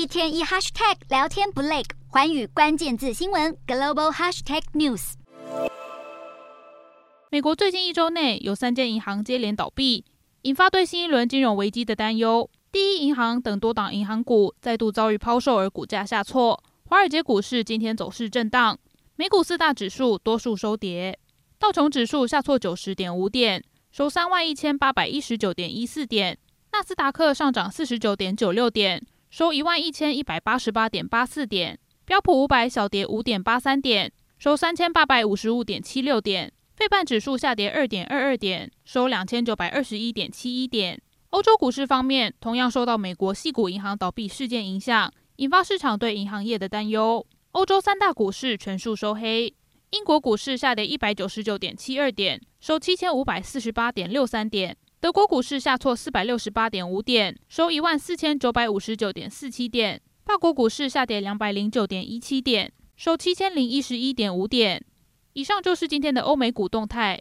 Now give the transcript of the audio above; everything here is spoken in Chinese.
一天一 hashtag 聊天不累，寰宇关键字新闻 global hashtag news。美国最近一周内有三间银行接连倒闭，引发对新一轮金融危机的担忧。第一银行等多档银行股再度遭遇抛售而股价下挫。华尔街股市今天走势震荡，美股四大指数多数收跌，道琼指数下挫九十点五点，收三万一千八百一十九点一四点；纳斯达克上涨四十九点九六点，收一万一千一百八十八点八四点；标普五百小跌五点八三点，收三千八百五十五点七六点；费半指数下跌二点二二点，收两千九百二十一点七一点。欧洲股市方面，同样受到美国系股银行倒闭事件影响，引发市场对银行业的担忧。欧洲三大股市全数收黑，英国股市下跌一百九十九点七二点，收七千五百四十八点六三点；德国股市下挫四百六十八点五点，收一万四千九百五十九点四七点；法国股市下跌两百零九点一七点，收七千零一十一点五点。以上就是今天的欧美股动态。